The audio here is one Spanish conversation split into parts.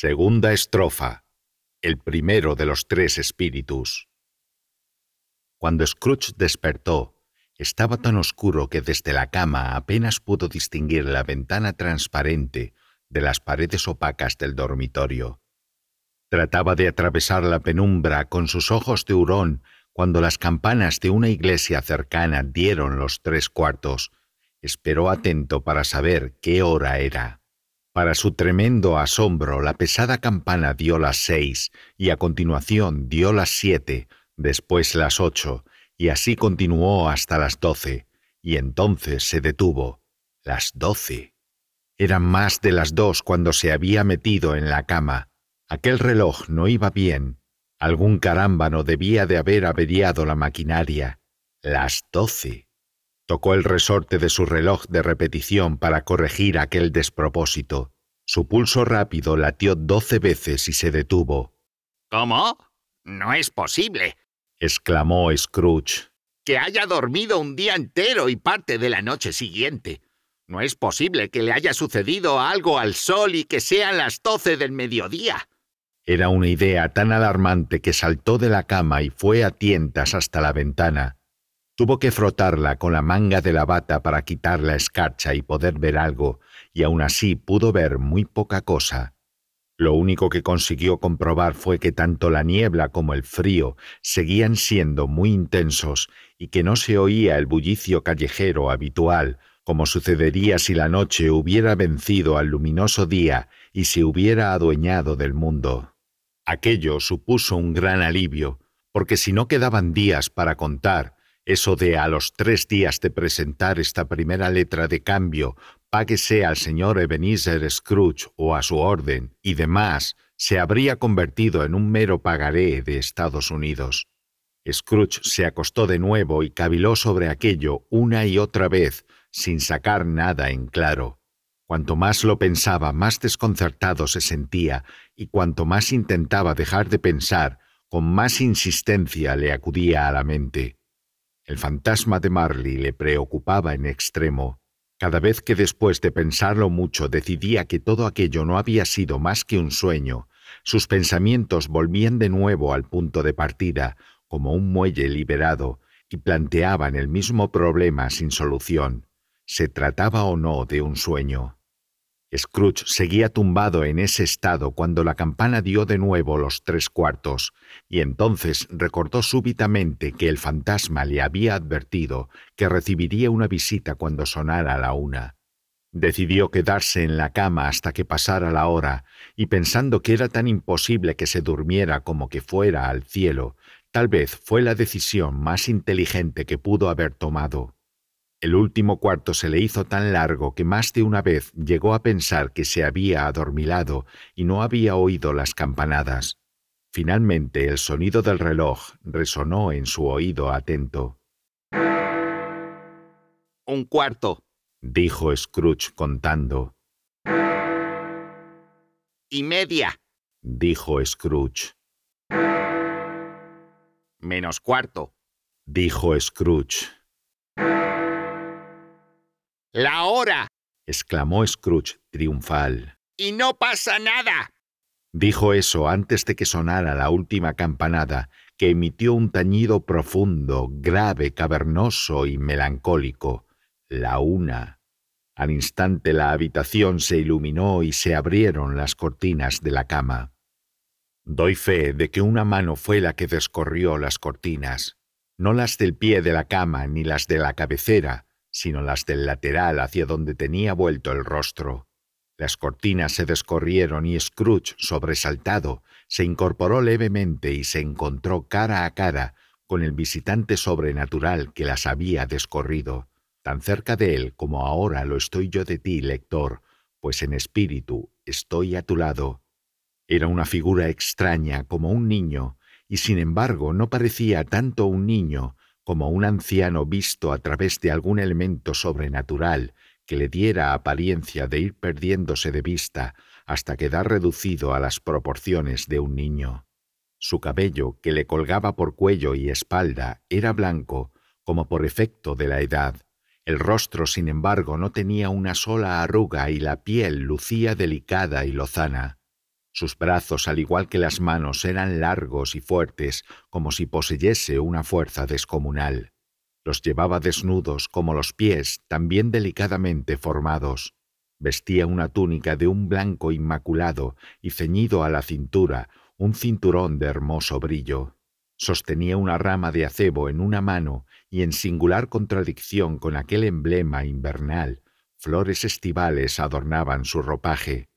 Segunda estrofa. El primero de los tres espíritus. Cuando Scrooge despertó, estaba tan oscuro que desde la cama apenas pudo distinguir la ventana transparente de las paredes opacas del dormitorio. Trataba de atravesar la penumbra con sus ojos de hurón cuando las campanas de una iglesia cercana dieron los tres cuartos. Esperó atento para saber qué hora era. Para su tremendo asombro, la pesada campana dio las seis y a continuación dio las siete, después las ocho, y así continuó hasta las doce, y entonces se detuvo. Las doce. Eran más de las dos cuando se había metido en la cama. Aquel reloj no iba bien. Algún carámbano debía de haber averiado la maquinaria. Las doce. Tocó el resorte de su reloj de repetición para corregir aquel despropósito. Su pulso rápido latió doce veces y se detuvo. ¿Cómo? No es posible. exclamó Scrooge. Que haya dormido un día entero y parte de la noche siguiente. No es posible que le haya sucedido algo al sol y que sean las doce del mediodía. Era una idea tan alarmante que saltó de la cama y fue a tientas hasta la ventana. Tuvo que frotarla con la manga de la bata para quitar la escarcha y poder ver algo, y aún así pudo ver muy poca cosa. Lo único que consiguió comprobar fue que tanto la niebla como el frío seguían siendo muy intensos y que no se oía el bullicio callejero habitual, como sucedería si la noche hubiera vencido al luminoso día y se hubiera adueñado del mundo. Aquello supuso un gran alivio, porque si no quedaban días para contar, eso de a los tres días de presentar esta primera letra de cambio, páguese al señor Ebenezer Scrooge o a su orden, y demás, se habría convertido en un mero pagaré de Estados Unidos. Scrooge se acostó de nuevo y caviló sobre aquello una y otra vez, sin sacar nada en claro. Cuanto más lo pensaba, más desconcertado se sentía, y cuanto más intentaba dejar de pensar, con más insistencia le acudía a la mente. El fantasma de Marley le preocupaba en extremo. Cada vez que después de pensarlo mucho decidía que todo aquello no había sido más que un sueño, sus pensamientos volvían de nuevo al punto de partida, como un muelle liberado, y planteaban el mismo problema sin solución. ¿Se trataba o no de un sueño? Scrooge seguía tumbado en ese estado cuando la campana dio de nuevo los tres cuartos, y entonces recordó súbitamente que el fantasma le había advertido que recibiría una visita cuando sonara la una. Decidió quedarse en la cama hasta que pasara la hora, y pensando que era tan imposible que se durmiera como que fuera al cielo, tal vez fue la decisión más inteligente que pudo haber tomado. El último cuarto se le hizo tan largo que más de una vez llegó a pensar que se había adormilado y no había oído las campanadas. Finalmente el sonido del reloj resonó en su oído atento. Un cuarto, dijo Scrooge contando. Y media, dijo Scrooge. Menos cuarto, dijo Scrooge. La hora, exclamó Scrooge triunfal. Y no pasa nada. Dijo eso antes de que sonara la última campanada, que emitió un tañido profundo, grave, cavernoso y melancólico. La una. Al instante la habitación se iluminó y se abrieron las cortinas de la cama. Doy fe de que una mano fue la que descorrió las cortinas, no las del pie de la cama ni las de la cabecera, sino las del lateral hacia donde tenía vuelto el rostro. Las cortinas se descorrieron y Scrooge, sobresaltado, se incorporó levemente y se encontró cara a cara con el visitante sobrenatural que las había descorrido, tan cerca de él como ahora lo estoy yo de ti, lector, pues en espíritu estoy a tu lado. Era una figura extraña como un niño, y sin embargo no parecía tanto un niño como un anciano visto a través de algún elemento sobrenatural que le diera apariencia de ir perdiéndose de vista hasta quedar reducido a las proporciones de un niño. Su cabello, que le colgaba por cuello y espalda, era blanco, como por efecto de la edad. El rostro, sin embargo, no tenía una sola arruga y la piel lucía delicada y lozana. Sus brazos, al igual que las manos, eran largos y fuertes, como si poseyese una fuerza descomunal. Los llevaba desnudos como los pies, también delicadamente formados. Vestía una túnica de un blanco inmaculado y ceñido a la cintura un cinturón de hermoso brillo. Sostenía una rama de acebo en una mano y en singular contradicción con aquel emblema invernal, flores estivales adornaban su ropaje.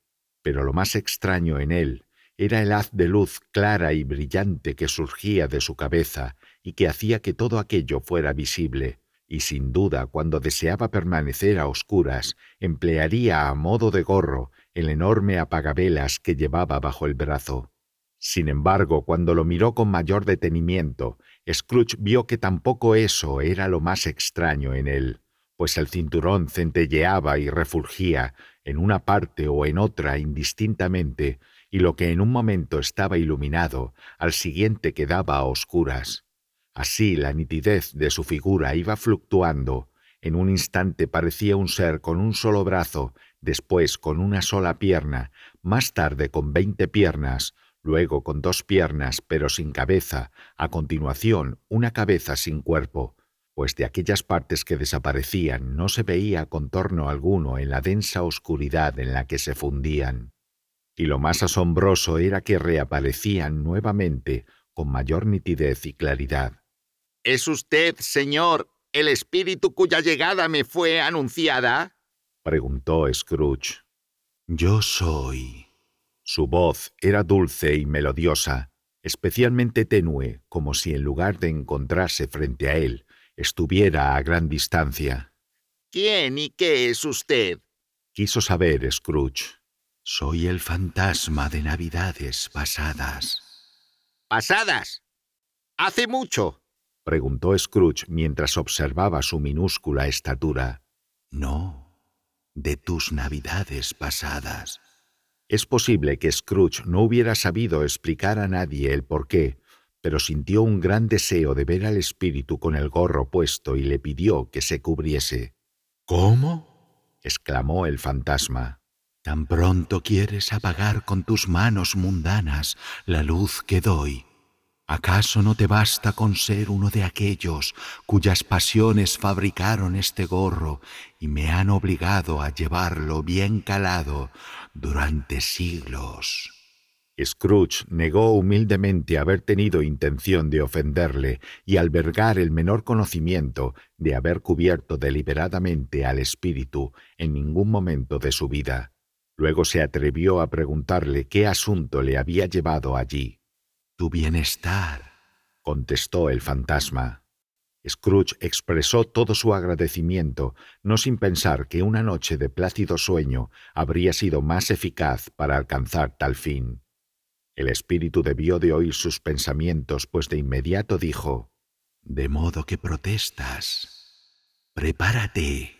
Pero lo más extraño en él era el haz de luz clara y brillante que surgía de su cabeza y que hacía que todo aquello fuera visible, y sin duda cuando deseaba permanecer a oscuras, emplearía a modo de gorro el enorme apagabelas que llevaba bajo el brazo. Sin embargo, cuando lo miró con mayor detenimiento, Scrooge vio que tampoco eso era lo más extraño en él, pues el cinturón centelleaba y refulgía en una parte o en otra indistintamente, y lo que en un momento estaba iluminado, al siguiente quedaba a oscuras. Así la nitidez de su figura iba fluctuando. En un instante parecía un ser con un solo brazo, después con una sola pierna, más tarde con veinte piernas, luego con dos piernas pero sin cabeza, a continuación una cabeza sin cuerpo, pues de aquellas partes que desaparecían no se veía contorno alguno en la densa oscuridad en la que se fundían. Y lo más asombroso era que reaparecían nuevamente con mayor nitidez y claridad. ¿Es usted, señor, el espíritu cuya llegada me fue anunciada? preguntó Scrooge. Yo soy. Su voz era dulce y melodiosa, especialmente tenue, como si en lugar de encontrarse frente a él, estuviera a gran distancia. ¿Quién y qué es usted? quiso saber Scrooge. Soy el fantasma de Navidades pasadas. ¿Pasadas? ¿Hace mucho? preguntó Scrooge mientras observaba su minúscula estatura. No, de tus navidades pasadas. Es posible que Scrooge no hubiera sabido explicar a nadie el por qué, pero sintió un gran deseo de ver al espíritu con el gorro puesto y le pidió que se cubriese. ¿Cómo? exclamó el fantasma. ¿Tan pronto quieres apagar con tus manos mundanas la luz que doy? ¿Acaso no te basta con ser uno de aquellos cuyas pasiones fabricaron este gorro y me han obligado a llevarlo bien calado durante siglos? Scrooge negó humildemente haber tenido intención de ofenderle y albergar el menor conocimiento de haber cubierto deliberadamente al espíritu en ningún momento de su vida. Luego se atrevió a preguntarle qué asunto le había llevado allí. Tu bienestar, contestó el fantasma. Scrooge expresó todo su agradecimiento, no sin pensar que una noche de plácido sueño habría sido más eficaz para alcanzar tal fin. El espíritu debió de oír sus pensamientos, pues de inmediato dijo, De modo que protestas. Prepárate.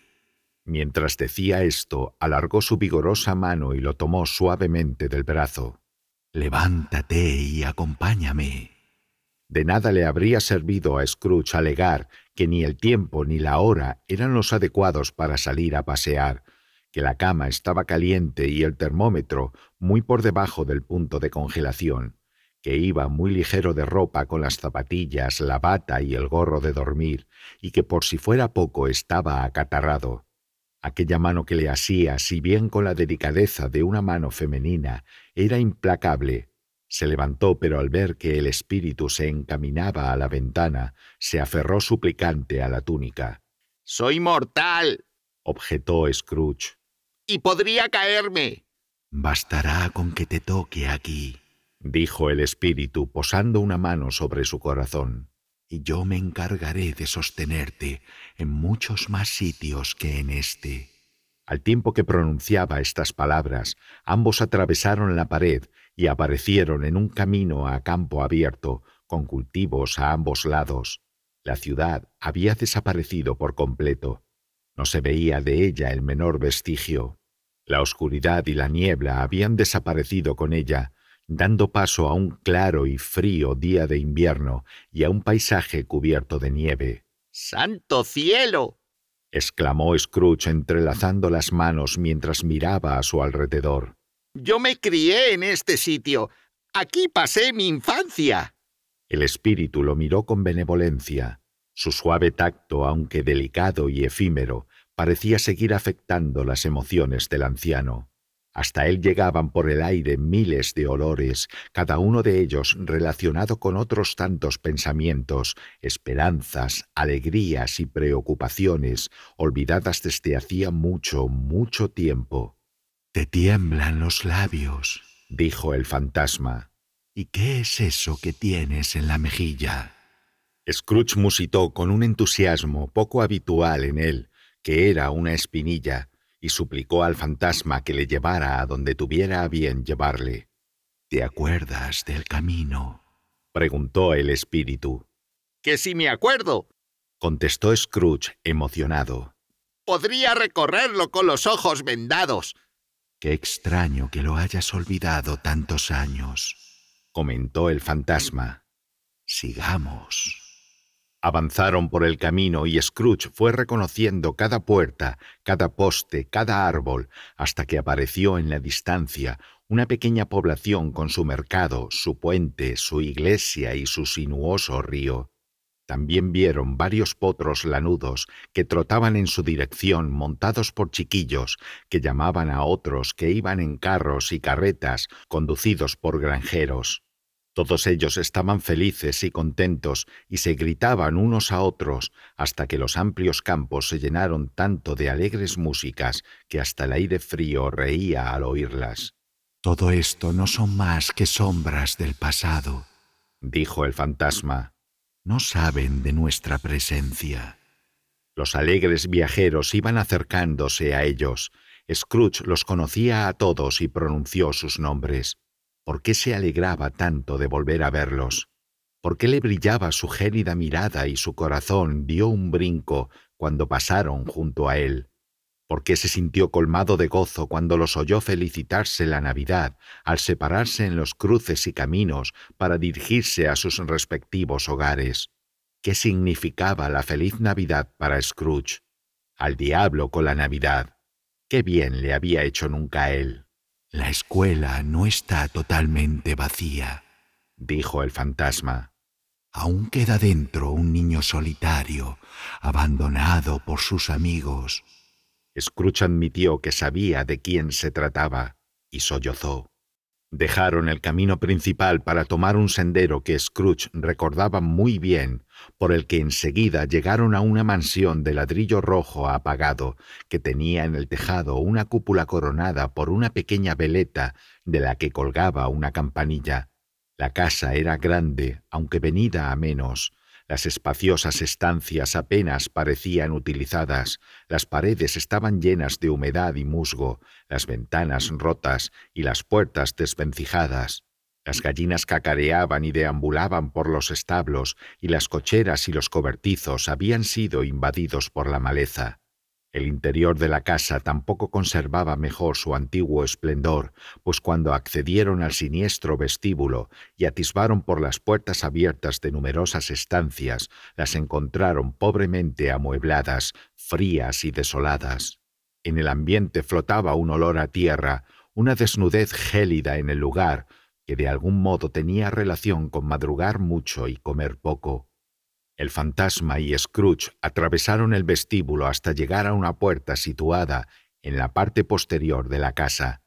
Mientras decía esto, alargó su vigorosa mano y lo tomó suavemente del brazo. Levántate y acompáñame. De nada le habría servido a Scrooge alegar que ni el tiempo ni la hora eran los adecuados para salir a pasear, que la cama estaba caliente y el termómetro muy por debajo del punto de congelación, que iba muy ligero de ropa con las zapatillas, la bata y el gorro de dormir, y que por si fuera poco estaba acatarrado. Aquella mano que le asía, si bien con la delicadeza de una mano femenina, era implacable. Se levantó, pero al ver que el espíritu se encaminaba a la ventana, se aferró suplicante a la túnica. Soy mortal, objetó Scrooge. Y podría caerme. Bastará con que te toque aquí, dijo el espíritu, posando una mano sobre su corazón y yo me encargaré de sostenerte en muchos más sitios que en este. Al tiempo que pronunciaba estas palabras, ambos atravesaron la pared y aparecieron en un camino a campo abierto, con cultivos a ambos lados. La ciudad había desaparecido por completo. No se veía de ella el menor vestigio. La oscuridad y la niebla habían desaparecido con ella, dando paso a un claro y frío día de invierno y a un paisaje cubierto de nieve. ¡Santo cielo! exclamó Scrooge entrelazando las manos mientras miraba a su alrededor. Yo me crié en este sitio. Aquí pasé mi infancia. El espíritu lo miró con benevolencia. Su suave tacto, aunque delicado y efímero, parecía seguir afectando las emociones del anciano. Hasta él llegaban por el aire miles de olores, cada uno de ellos relacionado con otros tantos pensamientos, esperanzas, alegrías y preocupaciones, olvidadas desde hacía mucho, mucho tiempo. Te tiemblan los labios, dijo el fantasma. ¿Y qué es eso que tienes en la mejilla? Scrooge musitó con un entusiasmo poco habitual en él, que era una espinilla, y suplicó al fantasma que le llevara a donde tuviera a bien llevarle. ¿Te acuerdas del camino? preguntó el espíritu. Que si me acuerdo, contestó Scrooge emocionado. Podría recorrerlo con los ojos vendados. Qué extraño que lo hayas olvidado tantos años, comentó el fantasma. Sigamos. Avanzaron por el camino y Scrooge fue reconociendo cada puerta, cada poste, cada árbol, hasta que apareció en la distancia una pequeña población con su mercado, su puente, su iglesia y su sinuoso río. También vieron varios potros lanudos que trotaban en su dirección montados por chiquillos que llamaban a otros que iban en carros y carretas conducidos por granjeros. Todos ellos estaban felices y contentos y se gritaban unos a otros hasta que los amplios campos se llenaron tanto de alegres músicas que hasta el aire frío reía al oírlas. Todo esto no son más que sombras del pasado, dijo el fantasma. No saben de nuestra presencia. Los alegres viajeros iban acercándose a ellos. Scrooge los conocía a todos y pronunció sus nombres. ¿Por qué se alegraba tanto de volver a verlos? ¿Por qué le brillaba su gélida mirada y su corazón dio un brinco cuando pasaron junto a él? ¿Por qué se sintió colmado de gozo cuando los oyó felicitarse la Navidad al separarse en los cruces y caminos para dirigirse a sus respectivos hogares? ¿Qué significaba la feliz Navidad para Scrooge? Al diablo con la Navidad. Qué bien le había hecho nunca a él. La escuela no está totalmente vacía, dijo el fantasma. Aún queda dentro un niño solitario, abandonado por sus amigos. Scrooge admitió que sabía de quién se trataba y sollozó. Dejaron el camino principal para tomar un sendero que Scrooge recordaba muy bien, por el que enseguida llegaron a una mansión de ladrillo rojo apagado que tenía en el tejado una cúpula coronada por una pequeña veleta de la que colgaba una campanilla. La casa era grande, aunque venida a menos, las espaciosas estancias apenas parecían utilizadas, las paredes estaban llenas de humedad y musgo, las ventanas rotas y las puertas desvencijadas. Las gallinas cacareaban y deambulaban por los establos, y las cocheras y los cobertizos habían sido invadidos por la maleza. El interior de la casa tampoco conservaba mejor su antiguo esplendor, pues cuando accedieron al siniestro vestíbulo y atisbaron por las puertas abiertas de numerosas estancias, las encontraron pobremente amuebladas, frías y desoladas. En el ambiente flotaba un olor a tierra, una desnudez gélida en el lugar, que de algún modo tenía relación con madrugar mucho y comer poco. El fantasma y Scrooge atravesaron el vestíbulo hasta llegar a una puerta situada en la parte posterior de la casa.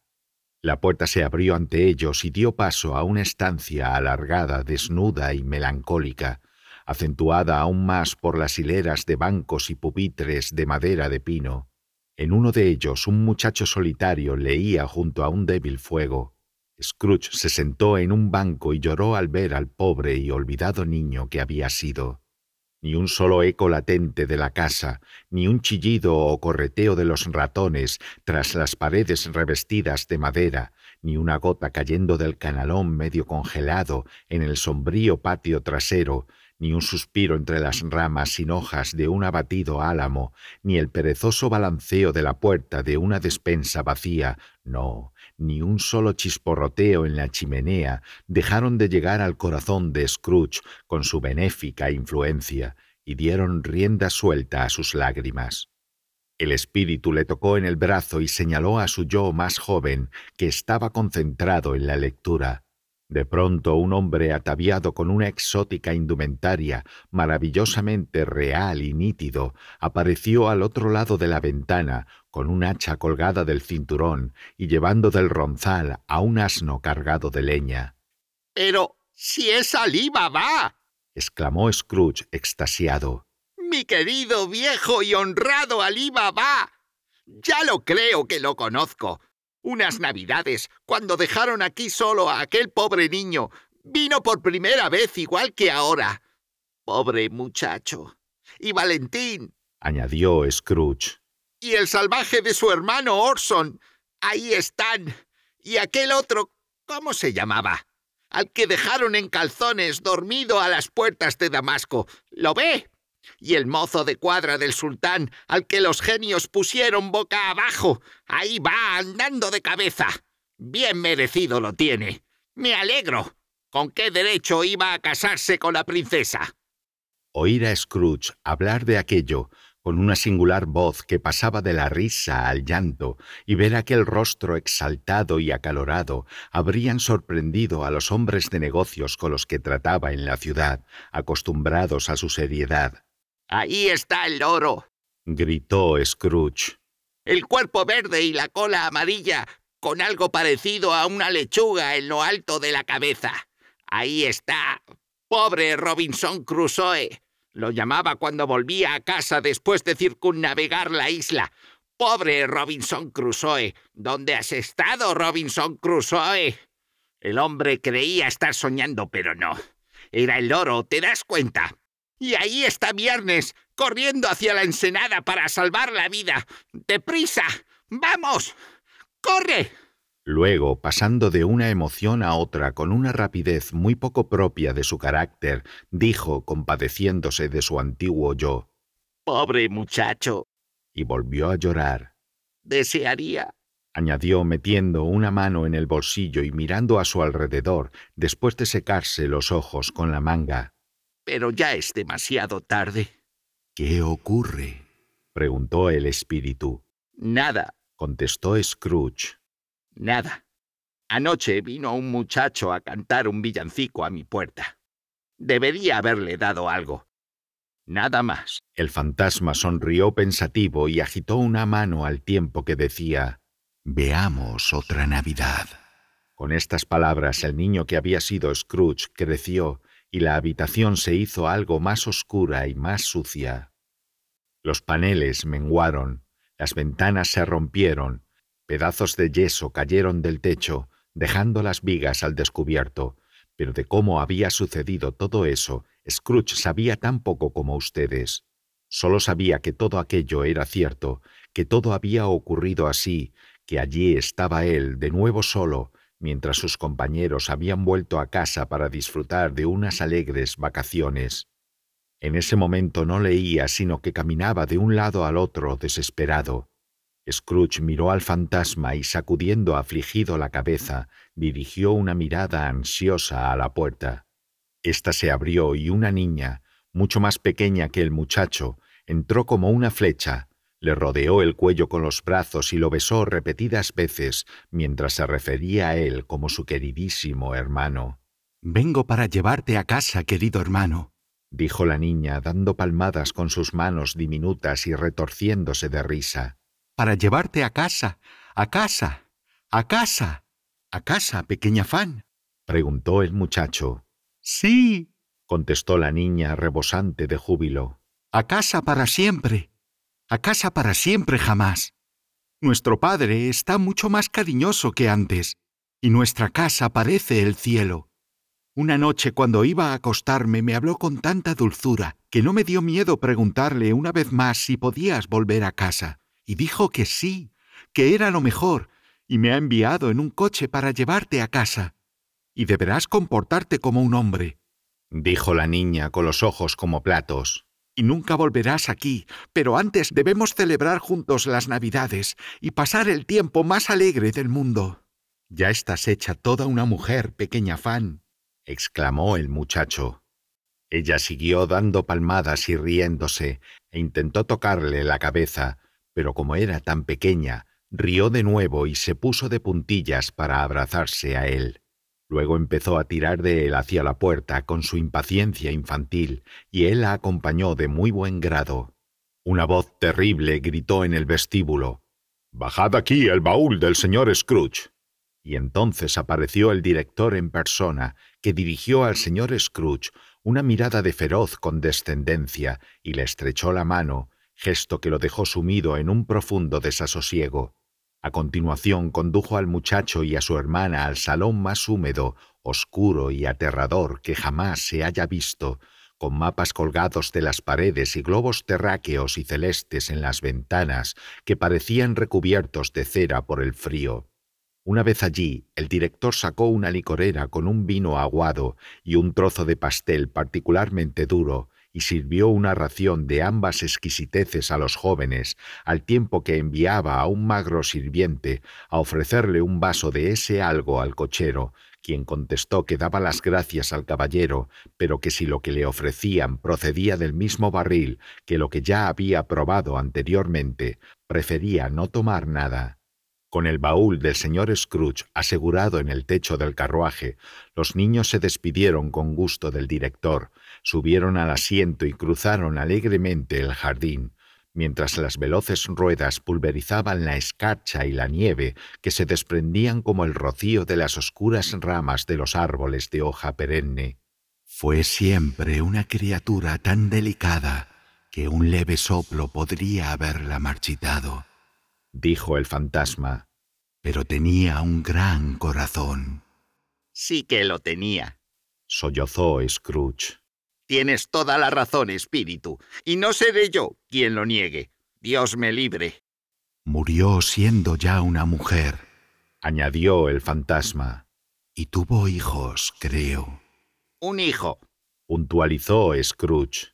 La puerta se abrió ante ellos y dio paso a una estancia alargada, desnuda y melancólica, acentuada aún más por las hileras de bancos y pupitres de madera de pino. En uno de ellos un muchacho solitario leía junto a un débil fuego. Scrooge se sentó en un banco y lloró al ver al pobre y olvidado niño que había sido ni un solo eco latente de la casa, ni un chillido o correteo de los ratones tras las paredes revestidas de madera, ni una gota cayendo del canalón medio congelado en el sombrío patio trasero, ni un suspiro entre las ramas sin hojas de un abatido álamo, ni el perezoso balanceo de la puerta de una despensa vacía, no, ni un solo chisporroteo en la chimenea dejaron de llegar al corazón de Scrooge con su benéfica influencia y dieron rienda suelta a sus lágrimas. El espíritu le tocó en el brazo y señaló a su yo más joven, que estaba concentrado en la lectura. De pronto un hombre ataviado con una exótica indumentaria, maravillosamente real y nítido, apareció al otro lado de la ventana, con un hacha colgada del cinturón y llevando del ronzal a un asno cargado de leña. Pero si es Ali Baba. exclamó Scrooge extasiado. Mi querido viejo y honrado Ali Baba. Ya lo creo que lo conozco. Unas navidades, cuando dejaron aquí solo a aquel pobre niño, vino por primera vez igual que ahora. Pobre muchacho. Y Valentín. añadió Scrooge. Y el salvaje de su hermano Orson. Ahí están. Y aquel otro. ¿Cómo se llamaba? Al que dejaron en calzones dormido a las puertas de Damasco. ¿Lo ve? Y el mozo de cuadra del sultán, al que los genios pusieron boca abajo, ahí va andando de cabeza. Bien merecido lo tiene. Me alegro. ¿Con qué derecho iba a casarse con la princesa? Oír a Scrooge hablar de aquello con una singular voz que pasaba de la risa al llanto, y ver aquel rostro exaltado y acalorado, habrían sorprendido a los hombres de negocios con los que trataba en la ciudad, acostumbrados a su seriedad. Ahí está el loro, gritó Scrooge. El cuerpo verde y la cola amarilla, con algo parecido a una lechuga en lo alto de la cabeza. Ahí está. Pobre Robinson Crusoe. Lo llamaba cuando volvía a casa después de circunnavegar la isla. Pobre Robinson Crusoe. ¿Dónde has estado, Robinson Crusoe? El hombre creía estar soñando, pero no. Era el loro, ¿te das cuenta? Y ahí está Viernes, corriendo hacia la ensenada para salvar la vida. ¡Deprisa! ¡Vamos! ¡Corre! Luego, pasando de una emoción a otra con una rapidez muy poco propia de su carácter, dijo, compadeciéndose de su antiguo yo, Pobre muchacho. y volvió a llorar. Desearía, añadió metiendo una mano en el bolsillo y mirando a su alrededor, después de secarse los ojos con la manga. pero ya es demasiado tarde. ¿Qué ocurre? preguntó el espíritu. Nada, Contestó Scrooge. Nada. Anoche vino un muchacho a cantar un villancico a mi puerta. Debería haberle dado algo. Nada más. El fantasma sonrió pensativo y agitó una mano al tiempo que decía Veamos otra Navidad. Con estas palabras el niño que había sido Scrooge creció y la habitación se hizo algo más oscura y más sucia. Los paneles menguaron, las ventanas se rompieron, pedazos de yeso cayeron del techo, dejando las vigas al descubierto, pero de cómo había sucedido todo eso, Scrooge sabía tan poco como ustedes. Solo sabía que todo aquello era cierto, que todo había ocurrido así, que allí estaba él, de nuevo solo, mientras sus compañeros habían vuelto a casa para disfrutar de unas alegres vacaciones. En ese momento no leía, sino que caminaba de un lado al otro desesperado. Scrooge miró al fantasma y sacudiendo afligido la cabeza, dirigió una mirada ansiosa a la puerta. Esta se abrió y una niña, mucho más pequeña que el muchacho, entró como una flecha, le rodeó el cuello con los brazos y lo besó repetidas veces mientras se refería a él como su queridísimo hermano. Vengo para llevarte a casa, querido hermano. dijo la niña, dando palmadas con sus manos diminutas y retorciéndose de risa. Para llevarte a casa, a casa, a casa, a casa, pequeña fan. preguntó el muchacho. Sí, contestó la niña rebosante de júbilo. a casa para siempre. A casa para siempre jamás. Nuestro padre está mucho más cariñoso que antes, y nuestra casa parece el cielo. Una noche cuando iba a acostarme me habló con tanta dulzura que no me dio miedo preguntarle una vez más si podías volver a casa, y dijo que sí, que era lo mejor, y me ha enviado en un coche para llevarte a casa. Y deberás comportarte como un hombre, dijo la niña con los ojos como platos. y nunca volverás aquí, pero antes debemos celebrar juntos las Navidades y pasar el tiempo más alegre del mundo. Ya estás hecha toda una mujer, pequeña fan. exclamó el muchacho. Ella siguió dando palmadas y riéndose, e intentó tocarle la cabeza, pero como era tan pequeña, rió de nuevo y se puso de puntillas para abrazarse a él. Luego empezó a tirar de él hacia la puerta con su impaciencia infantil, y él la acompañó de muy buen grado. Una voz terrible gritó en el vestíbulo Bajad aquí el baúl del señor Scrooge. Y entonces apareció el director en persona, que dirigió al señor Scrooge una mirada de feroz condescendencia y le estrechó la mano, gesto que lo dejó sumido en un profundo desasosiego. A continuación condujo al muchacho y a su hermana al salón más húmedo, oscuro y aterrador que jamás se haya visto, con mapas colgados de las paredes y globos terráqueos y celestes en las ventanas que parecían recubiertos de cera por el frío. Una vez allí, el director sacó una licorera con un vino aguado y un trozo de pastel particularmente duro, y sirvió una ración de ambas exquisiteces a los jóvenes, al tiempo que enviaba a un magro sirviente a ofrecerle un vaso de ese algo al cochero, quien contestó que daba las gracias al caballero, pero que si lo que le ofrecían procedía del mismo barril que lo que ya había probado anteriormente, prefería no tomar nada. Con el baúl del señor Scrooge asegurado en el techo del carruaje, los niños se despidieron con gusto del director, subieron al asiento y cruzaron alegremente el jardín, mientras las veloces ruedas pulverizaban la escarcha y la nieve que se desprendían como el rocío de las oscuras ramas de los árboles de hoja perenne. Fue siempre una criatura tan delicada que un leve soplo podría haberla marchitado dijo el fantasma. Pero tenía un gran corazón. Sí que lo tenía, sollozó Scrooge. Tienes toda la razón, espíritu, y no seré yo quien lo niegue. Dios me libre. Murió siendo ya una mujer, añadió el fantasma. Y tuvo hijos, creo. Un hijo, puntualizó Scrooge.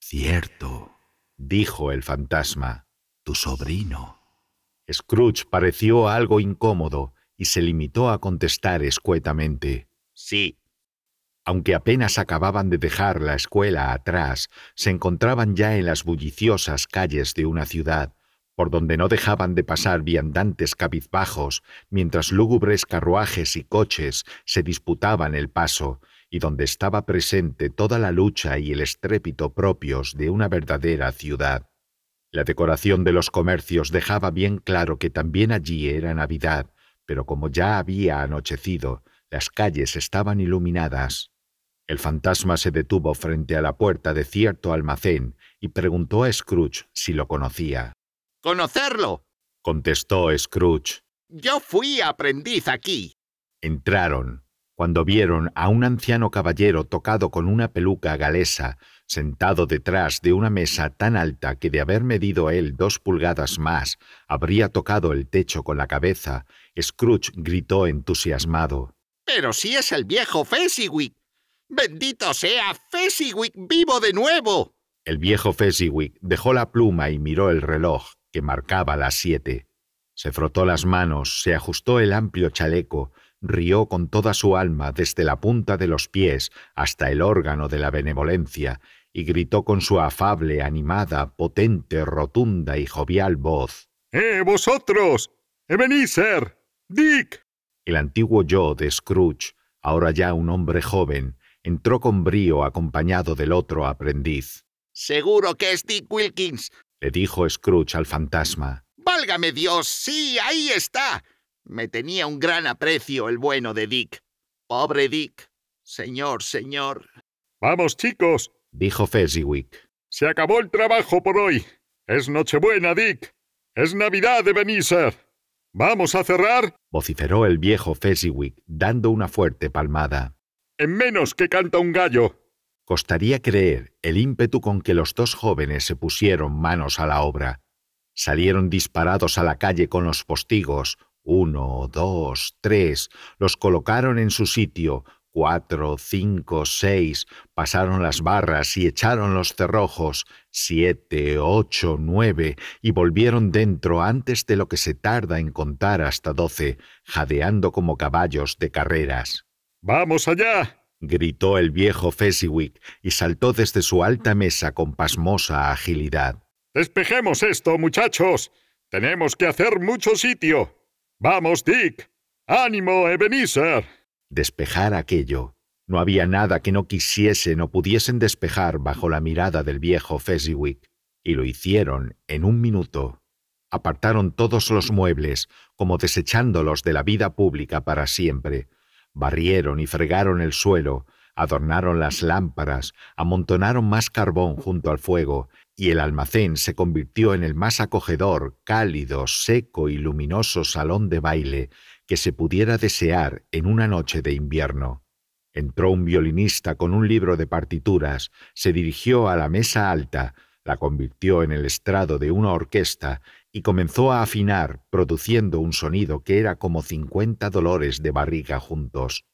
Cierto, dijo el fantasma. Tu sobrino. Scrooge pareció algo incómodo y se limitó a contestar escuetamente. Sí. Aunque apenas acababan de dejar la escuela atrás, se encontraban ya en las bulliciosas calles de una ciudad, por donde no dejaban de pasar viandantes cabizbajos, mientras lúgubres carruajes y coches se disputaban el paso, y donde estaba presente toda la lucha y el estrépito propios de una verdadera ciudad. La decoración de los comercios dejaba bien claro que también allí era Navidad, pero como ya había anochecido, las calles estaban iluminadas. El fantasma se detuvo frente a la puerta de cierto almacén y preguntó a Scrooge si lo conocía. ¿Conocerlo? contestó Scrooge. Yo fui aprendiz aquí. Entraron. Cuando vieron a un anciano caballero tocado con una peluca galesa, sentado detrás de una mesa tan alta que de haber medido él dos pulgadas más, habría tocado el techo con la cabeza, Scrooge gritó entusiasmado. Pero si es el viejo Fezziwig. Bendito sea Fezziwig vivo de nuevo. El viejo Fezziwig dejó la pluma y miró el reloj, que marcaba las siete. Se frotó las manos, se ajustó el amplio chaleco, rió con toda su alma desde la punta de los pies hasta el órgano de la benevolencia y gritó con su afable, animada, potente, rotunda y jovial voz. ¡Eh, vosotros! ¡Ebenezer! ¡Dick! El antiguo yo de Scrooge, ahora ya un hombre joven, entró con brío acompañado del otro aprendiz. Seguro que es Dick Wilkins, le dijo Scrooge al fantasma. Válgame Dios, sí, ahí está. Me tenía un gran aprecio el bueno de Dick. Pobre Dick. Señor, señor. Vamos, chicos, dijo Fezziwig. Se acabó el trabajo por hoy. Es Nochebuena, Dick. Es Navidad de Benícer. ¿Vamos a cerrar? vociferó el viejo Fezziwig, dando una fuerte palmada. En menos que canta un gallo. Costaría creer el ímpetu con que los dos jóvenes se pusieron manos a la obra. Salieron disparados a la calle con los postigos. Uno, dos, tres. Los colocaron en su sitio, Cuatro, cinco, seis, pasaron las barras y echaron los cerrojos, siete, ocho, nueve, y volvieron dentro antes de lo que se tarda en contar hasta doce, jadeando como caballos de carreras. ¡Vamos allá! gritó el viejo Fezziwig y saltó desde su alta mesa con pasmosa agilidad. Despejemos esto, muchachos. Tenemos que hacer mucho sitio. Vamos, Dick. Ánimo, Ebenezer. Despejar aquello. No había nada que no quisiesen o pudiesen despejar bajo la mirada del viejo Fezziwig, y lo hicieron en un minuto. Apartaron todos los muebles, como desechándolos de la vida pública para siempre. Barrieron y fregaron el suelo, adornaron las lámparas, amontonaron más carbón junto al fuego, y el almacén se convirtió en el más acogedor, cálido, seco y luminoso salón de baile que se pudiera desear en una noche de invierno. Entró un violinista con un libro de partituras, se dirigió a la mesa alta, la convirtió en el estrado de una orquesta y comenzó a afinar, produciendo un sonido que era como cincuenta dolores de barriga juntos.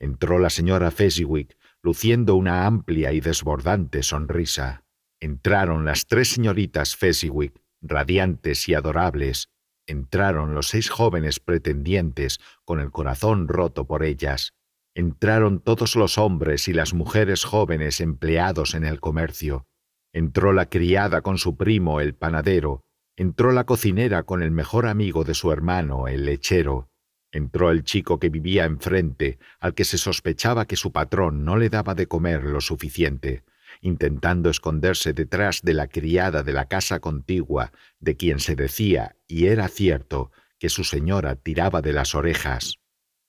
Entró la señora Fezziwig, luciendo una amplia y desbordante sonrisa. Entraron las tres señoritas Fezziwig, radiantes y adorables. Entraron los seis jóvenes pretendientes con el corazón roto por ellas. Entraron todos los hombres y las mujeres jóvenes empleados en el comercio. Entró la criada con su primo, el panadero. Entró la cocinera con el mejor amigo de su hermano, el lechero. Entró el chico que vivía enfrente, al que se sospechaba que su patrón no le daba de comer lo suficiente, intentando esconderse detrás de la criada de la casa contigua, de quien se decía, y era cierto, que su señora tiraba de las orejas.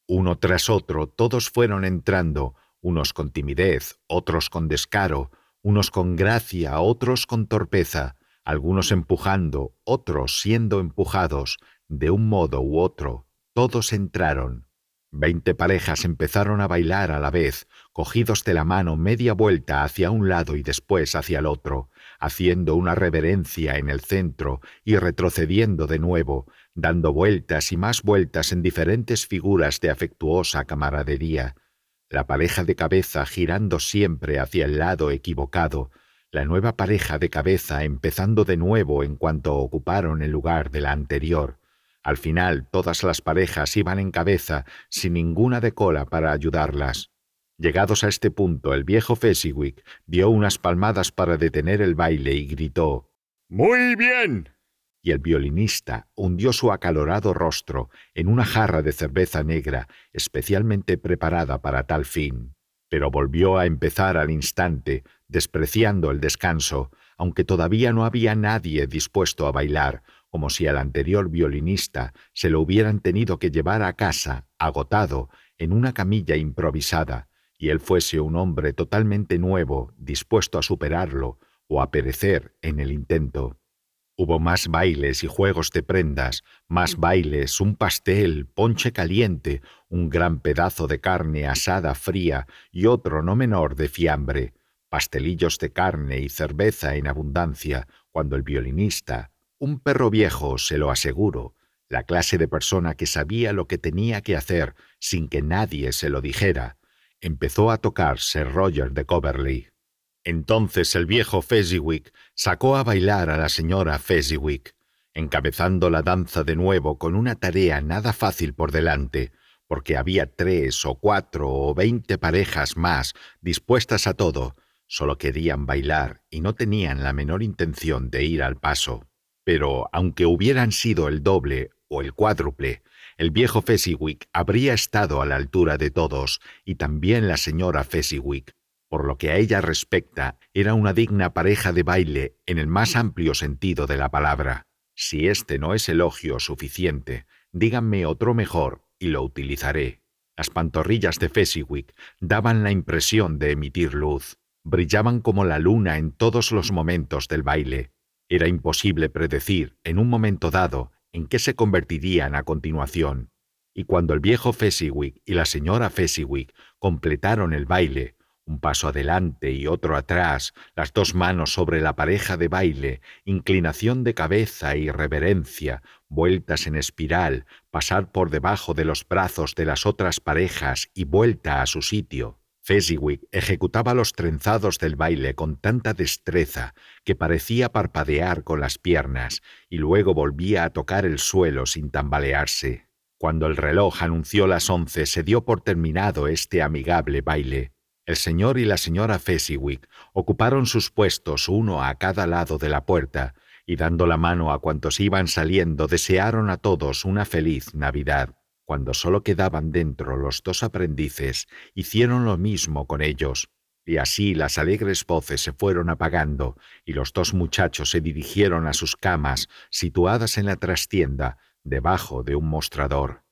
Uno tras otro todos fueron entrando, unos con timidez, otros con descaro, unos con gracia, otros con torpeza, algunos empujando, otros siendo empujados, de un modo u otro, todos entraron. Veinte parejas empezaron a bailar a la vez, cogidos de la mano media vuelta hacia un lado y después hacia el otro, haciendo una reverencia en el centro y retrocediendo de nuevo, dando vueltas y más vueltas en diferentes figuras de afectuosa camaradería, la pareja de cabeza girando siempre hacia el lado equivocado, la nueva pareja de cabeza empezando de nuevo en cuanto ocuparon el lugar de la anterior, al final todas las parejas iban en cabeza sin ninguna de cola para ayudarlas. Llegados a este punto, el viejo Fezziwig dio unas palmadas para detener el baile y gritó Muy bien. Y el violinista hundió su acalorado rostro en una jarra de cerveza negra especialmente preparada para tal fin. Pero volvió a empezar al instante, despreciando el descanso, aunque todavía no había nadie dispuesto a bailar, como si al anterior violinista se lo hubieran tenido que llevar a casa, agotado, en una camilla improvisada, y él fuese un hombre totalmente nuevo, dispuesto a superarlo o a perecer en el intento. Hubo más bailes y juegos de prendas, más bailes, un pastel, ponche caliente, un gran pedazo de carne asada fría y otro no menor de fiambre, pastelillos de carne y cerveza en abundancia, cuando el violinista, un perro viejo, se lo aseguro, la clase de persona que sabía lo que tenía que hacer sin que nadie se lo dijera, empezó a tocar Sir Roger de Coverley. Entonces el viejo Fezziwig sacó a bailar a la señora Fezziwig, encabezando la danza de nuevo con una tarea nada fácil por delante, porque había tres o cuatro o veinte parejas más dispuestas a todo, solo querían bailar y no tenían la menor intención de ir al paso. Pero aunque hubieran sido el doble o el cuádruple, el viejo Fezziwig habría estado a la altura de todos, y también la señora Fezziwig. Por lo que a ella respecta, era una digna pareja de baile en el más amplio sentido de la palabra. Si este no es elogio suficiente, díganme otro mejor y lo utilizaré. Las pantorrillas de Fezziwig daban la impresión de emitir luz, brillaban como la luna en todos los momentos del baile, era imposible predecir, en un momento dado, en qué se convertirían a continuación, y cuando el viejo Fezziwig y la señora Fezziwig completaron el baile, un paso adelante y otro atrás, las dos manos sobre la pareja de baile, inclinación de cabeza y reverencia, vueltas en espiral, pasar por debajo de los brazos de las otras parejas y vuelta a su sitio. Fezziwig ejecutaba los trenzados del baile con tanta destreza que parecía parpadear con las piernas y luego volvía a tocar el suelo sin tambalearse. Cuando el reloj anunció las once se dio por terminado este amigable baile. El señor y la señora Fezziwig ocuparon sus puestos uno a cada lado de la puerta, y dando la mano a cuantos iban saliendo, desearon a todos una feliz Navidad. Cuando solo quedaban dentro los dos aprendices, hicieron lo mismo con ellos, y así las alegres voces se fueron apagando, y los dos muchachos se dirigieron a sus camas, situadas en la trastienda, debajo de un mostrador.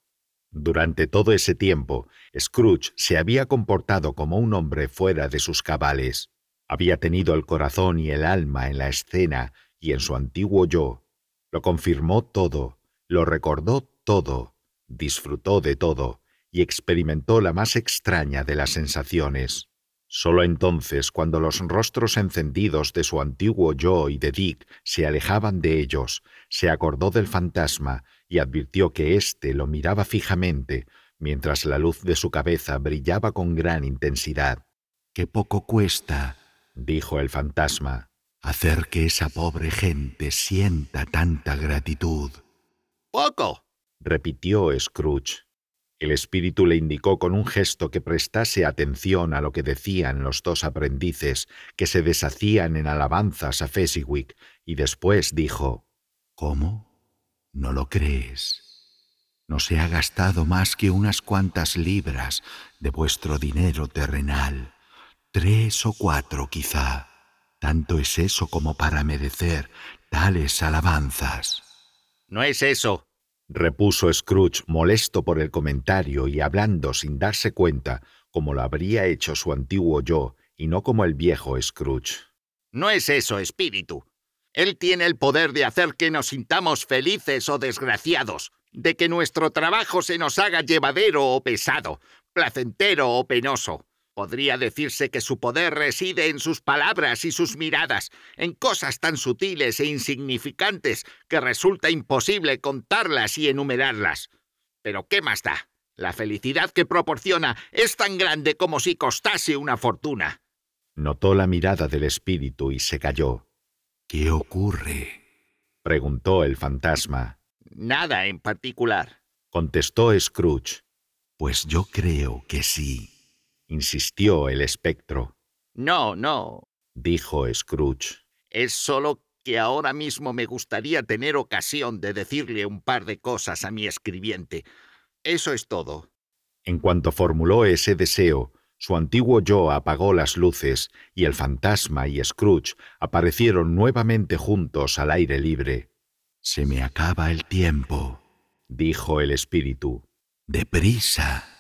Durante todo ese tiempo, Scrooge se había comportado como un hombre fuera de sus cabales. Había tenido el corazón y el alma en la escena y en su antiguo yo. Lo confirmó todo, lo recordó todo, disfrutó de todo y experimentó la más extraña de las sensaciones. Solo entonces, cuando los rostros encendidos de su antiguo yo y de Dick se alejaban de ellos, se acordó del fantasma y advirtió que éste lo miraba fijamente, mientras la luz de su cabeza brillaba con gran intensidad. Qué poco cuesta, dijo el fantasma, hacer que esa pobre gente sienta tanta gratitud. Poco, repitió Scrooge. El espíritu le indicó con un gesto que prestase atención a lo que decían los dos aprendices, que se deshacían en alabanzas a Fezziwig, y después dijo, ¿Cómo? ¿No lo crees? No se ha gastado más que unas cuantas libras de vuestro dinero terrenal, tres o cuatro quizá. Tanto es eso como para merecer tales alabanzas. No es eso, repuso Scrooge molesto por el comentario y hablando sin darse cuenta, como lo habría hecho su antiguo yo, y no como el viejo Scrooge. No es eso, espíritu. Él tiene el poder de hacer que nos sintamos felices o desgraciados, de que nuestro trabajo se nos haga llevadero o pesado, placentero o penoso. Podría decirse que su poder reside en sus palabras y sus miradas, en cosas tan sutiles e insignificantes que resulta imposible contarlas y enumerarlas. Pero ¿qué más da? La felicidad que proporciona es tan grande como si costase una fortuna. Notó la mirada del espíritu y se calló. ¿Qué ocurre? preguntó el fantasma. Nada en particular, contestó Scrooge. Pues yo creo que sí, insistió el espectro. No, no, dijo Scrooge. Es solo que ahora mismo me gustaría tener ocasión de decirle un par de cosas a mi escribiente. Eso es todo. En cuanto formuló ese deseo, su antiguo yo apagó las luces y el fantasma y Scrooge aparecieron nuevamente juntos al aire libre. Se me acaba el tiempo, dijo el espíritu. Deprisa.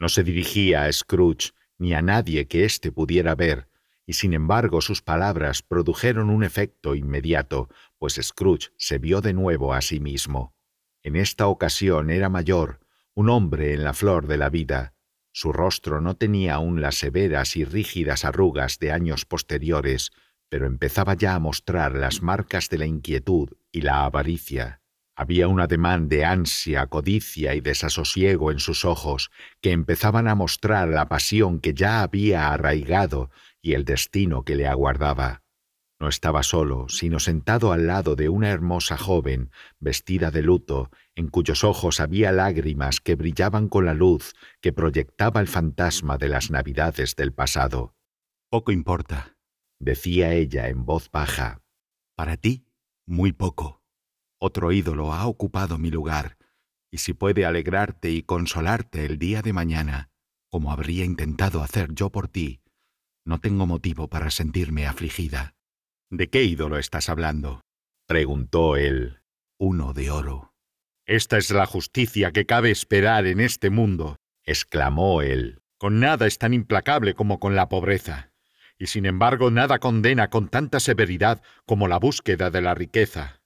No se dirigía a Scrooge ni a nadie que éste pudiera ver, y sin embargo sus palabras produjeron un efecto inmediato, pues Scrooge se vio de nuevo a sí mismo. En esta ocasión era mayor, un hombre en la flor de la vida, su rostro no tenía aún las severas y rígidas arrugas de años posteriores, pero empezaba ya a mostrar las marcas de la inquietud y la avaricia. Había un ademán de ansia, codicia y desasosiego en sus ojos, que empezaban a mostrar la pasión que ya había arraigado y el destino que le aguardaba. No estaba solo, sino sentado al lado de una hermosa joven, vestida de luto, en cuyos ojos había lágrimas que brillaban con la luz que proyectaba el fantasma de las navidades del pasado. Poco importa, decía ella en voz baja. Para ti, muy poco. Otro ídolo ha ocupado mi lugar, y si puede alegrarte y consolarte el día de mañana, como habría intentado hacer yo por ti, no tengo motivo para sentirme afligida. ¿De qué ídolo estás hablando? preguntó él. Uno de oro. Esta es la justicia que cabe esperar en este mundo, exclamó él. Con nada es tan implacable como con la pobreza, y sin embargo nada condena con tanta severidad como la búsqueda de la riqueza.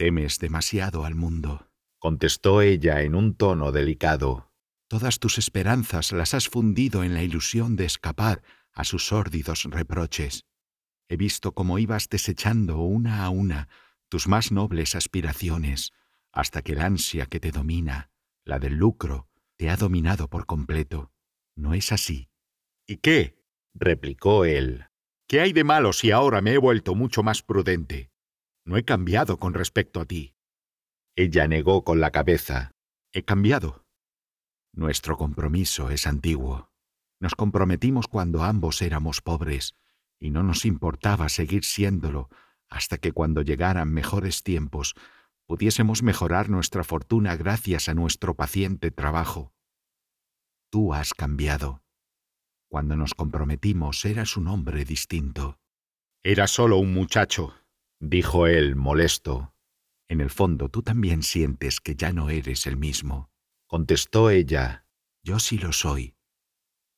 Temes demasiado al mundo, contestó ella en un tono delicado. Todas tus esperanzas las has fundido en la ilusión de escapar a sus sórdidos reproches. He visto cómo ibas desechando una a una tus más nobles aspiraciones, hasta que el ansia que te domina, la del lucro, te ha dominado por completo. ¿No es así? ¿Y qué? replicó él. ¿Qué hay de malo si ahora me he vuelto mucho más prudente? No he cambiado con respecto a ti. Ella negó con la cabeza. He cambiado. Nuestro compromiso es antiguo. Nos comprometimos cuando ambos éramos pobres, y no nos importaba seguir siéndolo hasta que cuando llegaran mejores tiempos pudiésemos mejorar nuestra fortuna gracias a nuestro paciente trabajo. Tú has cambiado. Cuando nos comprometimos eras un hombre distinto. Era solo un muchacho, dijo él, molesto. En el fondo tú también sientes que ya no eres el mismo, contestó ella. Yo sí lo soy.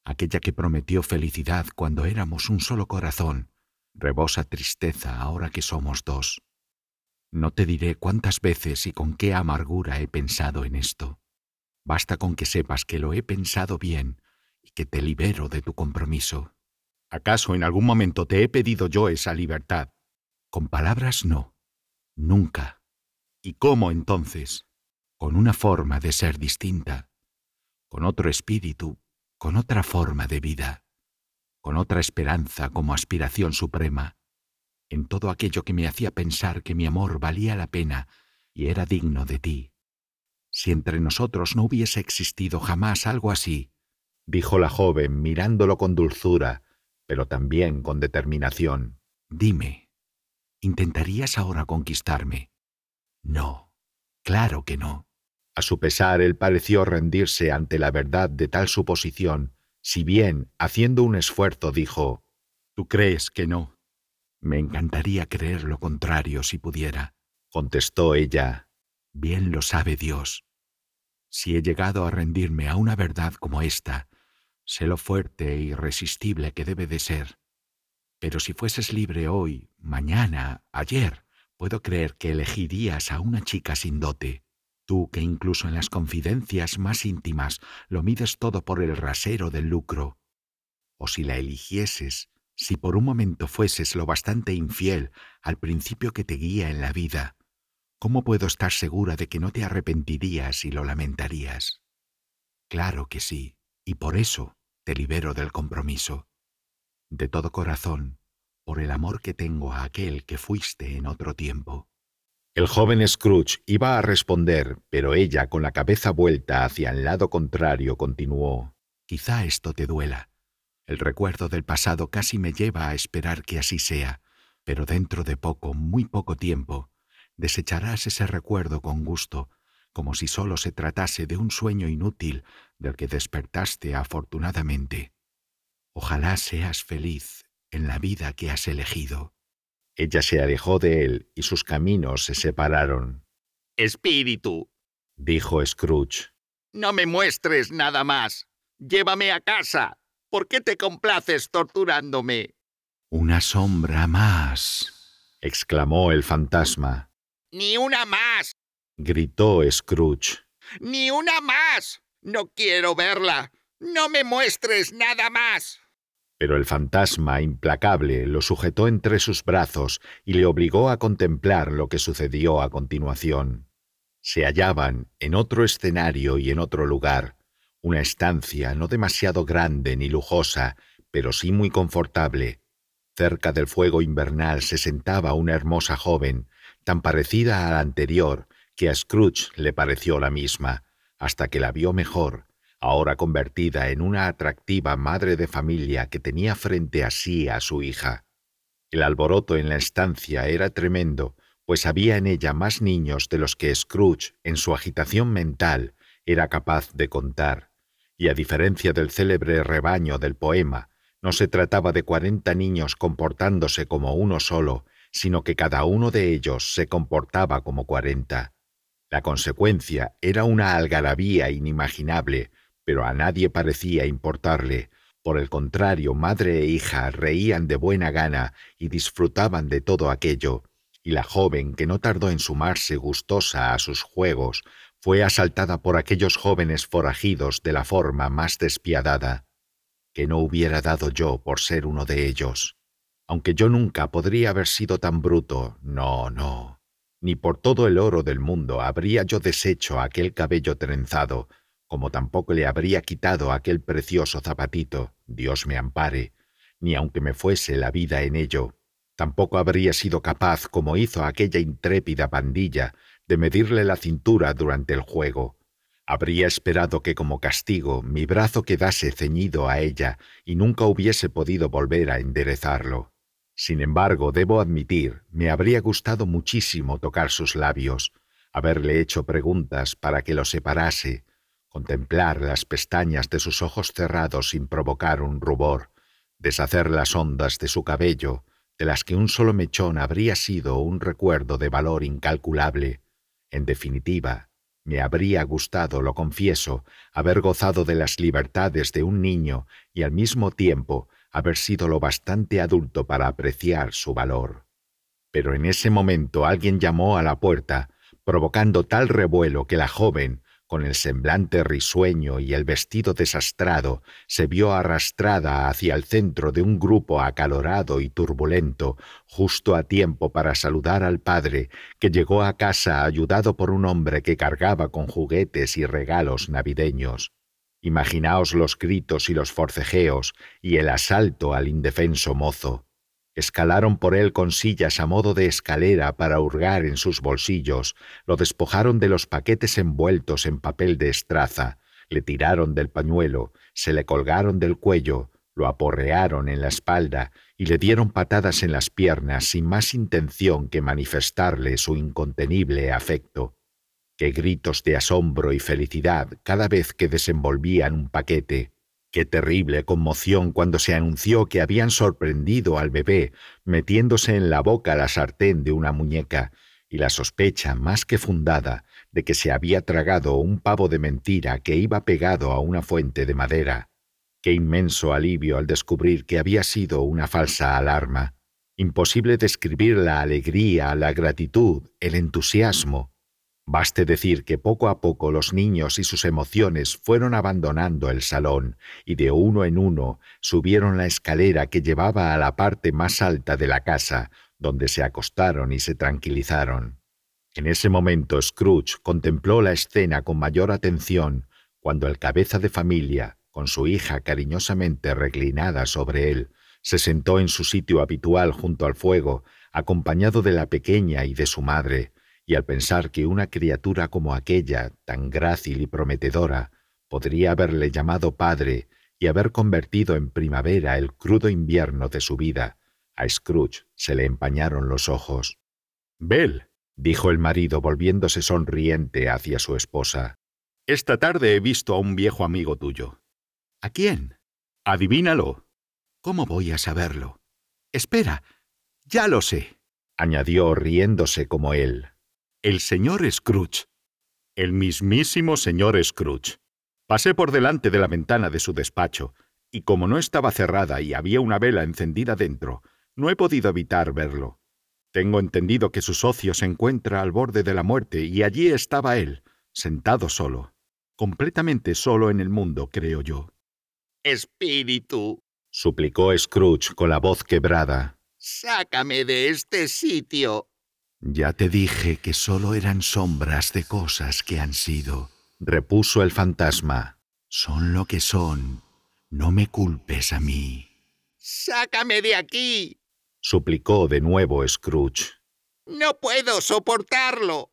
Aquella que prometió felicidad cuando éramos un solo corazón, rebosa tristeza ahora que somos dos. No te diré cuántas veces y con qué amargura he pensado en esto. Basta con que sepas que lo he pensado bien y que te libero de tu compromiso. ¿Acaso en algún momento te he pedido yo esa libertad? Con palabras no. Nunca. ¿Y cómo entonces? Con una forma de ser distinta, con otro espíritu, con otra forma de vida, con otra esperanza como aspiración suprema, en todo aquello que me hacía pensar que mi amor valía la pena y era digno de ti. Si entre nosotros no hubiese existido jamás algo así, dijo la joven mirándolo con dulzura, pero también con determinación. Dime, ¿intentarías ahora conquistarme? No, claro que no. A su pesar, él pareció rendirse ante la verdad de tal suposición, si bien, haciendo un esfuerzo, dijo, ¿Tú crees que no? Me encantaría creer lo contrario si pudiera, contestó ella. Bien lo sabe Dios. Si he llegado a rendirme a una verdad como esta, sé lo fuerte e irresistible que debe de ser. Pero si fueses libre hoy, mañana, ayer, puedo creer que elegirías a una chica sin dote, tú que incluso en las confidencias más íntimas lo mides todo por el rasero del lucro. O si la eligieses, si por un momento fueses lo bastante infiel al principio que te guía en la vida, ¿cómo puedo estar segura de que no te arrepentirías y lo lamentarías? Claro que sí, y por eso te libero del compromiso. De todo corazón, por el amor que tengo a aquel que fuiste en otro tiempo. El joven Scrooge iba a responder, pero ella, con la cabeza vuelta hacia el lado contrario, continuó. Quizá esto te duela, el recuerdo del pasado casi me lleva a esperar que así sea, pero dentro de poco, muy poco tiempo, desecharás ese recuerdo con gusto, como si solo se tratase de un sueño inútil del que despertaste afortunadamente. Ojalá seas feliz en la vida que has elegido. Ella se alejó de él y sus caminos se separaron. Espíritu, dijo Scrooge. No me muestres nada más. Llévame a casa. ¿Por qué te complaces torturándome? Una sombra más, exclamó el fantasma. Ni una más, gritó Scrooge. Ni una más. No quiero verla. No me muestres nada más. Pero el fantasma implacable lo sujetó entre sus brazos y le obligó a contemplar lo que sucedió a continuación. Se hallaban en otro escenario y en otro lugar, una estancia no demasiado grande ni lujosa, pero sí muy confortable. Cerca del fuego invernal se sentaba una hermosa joven, tan parecida a la anterior que a Scrooge le pareció la misma, hasta que la vio mejor, ahora convertida en una atractiva madre de familia que tenía frente a sí a su hija. El alboroto en la estancia era tremendo, pues había en ella más niños de los que Scrooge, en su agitación mental, era capaz de contar y a diferencia del célebre rebaño del poema, no se trataba de cuarenta niños comportándose como uno solo, sino que cada uno de ellos se comportaba como cuarenta. La consecuencia era una algarabía inimaginable, pero a nadie parecía importarle. Por el contrario, madre e hija reían de buena gana y disfrutaban de todo aquello, y la joven, que no tardó en sumarse gustosa a sus juegos, fue asaltada por aquellos jóvenes forajidos de la forma más despiadada, que no hubiera dado yo por ser uno de ellos. Aunque yo nunca podría haber sido tan bruto, no, no, ni por todo el oro del mundo habría yo deshecho aquel cabello trenzado, como tampoco le habría quitado aquel precioso zapatito, Dios me ampare, ni aunque me fuese la vida en ello, tampoco habría sido capaz, como hizo aquella intrépida pandilla, de medirle la cintura durante el juego. Habría esperado que como castigo mi brazo quedase ceñido a ella y nunca hubiese podido volver a enderezarlo. Sin embargo, debo admitir, me habría gustado muchísimo tocar sus labios, haberle hecho preguntas para que lo separase, contemplar las pestañas de sus ojos cerrados sin provocar un rubor, deshacer las ondas de su cabello, de las que un solo mechón habría sido un recuerdo de valor incalculable. En definitiva, me habría gustado, lo confieso, haber gozado de las libertades de un niño y al mismo tiempo haber sido lo bastante adulto para apreciar su valor. Pero en ese momento alguien llamó a la puerta, provocando tal revuelo que la joven, con el semblante risueño y el vestido desastrado, se vio arrastrada hacia el centro de un grupo acalorado y turbulento, justo a tiempo para saludar al padre, que llegó a casa ayudado por un hombre que cargaba con juguetes y regalos navideños. Imaginaos los gritos y los forcejeos y el asalto al indefenso mozo. Escalaron por él con sillas a modo de escalera para hurgar en sus bolsillos, lo despojaron de los paquetes envueltos en papel de estraza, le tiraron del pañuelo, se le colgaron del cuello, lo aporrearon en la espalda y le dieron patadas en las piernas sin más intención que manifestarle su incontenible afecto. Qué gritos de asombro y felicidad cada vez que desenvolvían un paquete, Qué terrible conmoción cuando se anunció que habían sorprendido al bebé metiéndose en la boca la sartén de una muñeca y la sospecha más que fundada de que se había tragado un pavo de mentira que iba pegado a una fuente de madera. Qué inmenso alivio al descubrir que había sido una falsa alarma. Imposible describir la alegría, la gratitud, el entusiasmo, Baste decir que poco a poco los niños y sus emociones fueron abandonando el salón y de uno en uno subieron la escalera que llevaba a la parte más alta de la casa, donde se acostaron y se tranquilizaron. En ese momento Scrooge contempló la escena con mayor atención cuando el cabeza de familia, con su hija cariñosamente reclinada sobre él, se sentó en su sitio habitual junto al fuego, acompañado de la pequeña y de su madre, y al pensar que una criatura como aquella, tan grácil y prometedora, podría haberle llamado padre y haber convertido en primavera el crudo invierno de su vida, a Scrooge se le empañaron los ojos. Bell, dijo el marido volviéndose sonriente hacia su esposa. Esta tarde he visto a un viejo amigo tuyo. ¿A quién? Adivínalo. ¿Cómo voy a saberlo? Espera, ya lo sé, añadió riéndose como él el señor Scrooge. El mismísimo señor Scrooge. Pasé por delante de la ventana de su despacho, y como no estaba cerrada y había una vela encendida dentro, no he podido evitar verlo. Tengo entendido que su socio se encuentra al borde de la muerte y allí estaba él, sentado solo, completamente solo en el mundo, creo yo. Espíritu, suplicó Scrooge con la voz quebrada. Sácame de este sitio. Ya te dije que solo eran sombras de cosas que han sido, repuso el fantasma. Son lo que son. No me culpes a mí. Sácame de aquí. suplicó de nuevo Scrooge. No puedo soportarlo.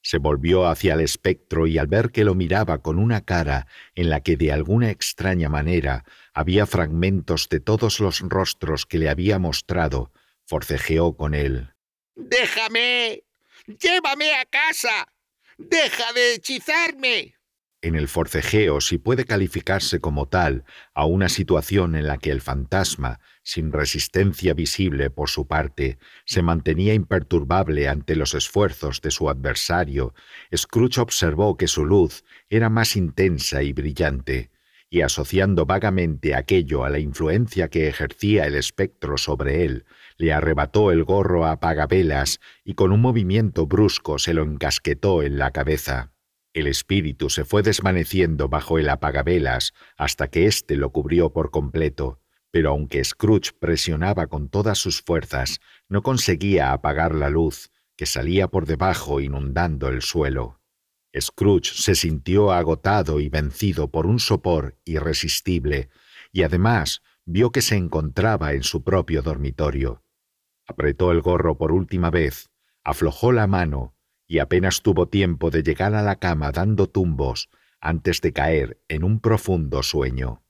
Se volvió hacia el espectro y al ver que lo miraba con una cara en la que de alguna extraña manera había fragmentos de todos los rostros que le había mostrado, forcejeó con él. Déjame. Llévame a casa. Deja de hechizarme. En el forcejeo, si puede calificarse como tal a una situación en la que el fantasma, sin resistencia visible por su parte, se mantenía imperturbable ante los esfuerzos de su adversario, Scrooge observó que su luz era más intensa y brillante, y asociando vagamente aquello a la influencia que ejercía el espectro sobre él, le arrebató el gorro a pagabelas y con un movimiento brusco se lo encasquetó en la cabeza. El espíritu se fue desvaneciendo bajo el apagabelas hasta que éste lo cubrió por completo, pero aunque Scrooge presionaba con todas sus fuerzas, no conseguía apagar la luz, que salía por debajo inundando el suelo. Scrooge se sintió agotado y vencido por un sopor irresistible, y además vio que se encontraba en su propio dormitorio. Apretó el gorro por última vez, aflojó la mano y apenas tuvo tiempo de llegar a la cama dando tumbos antes de caer en un profundo sueño.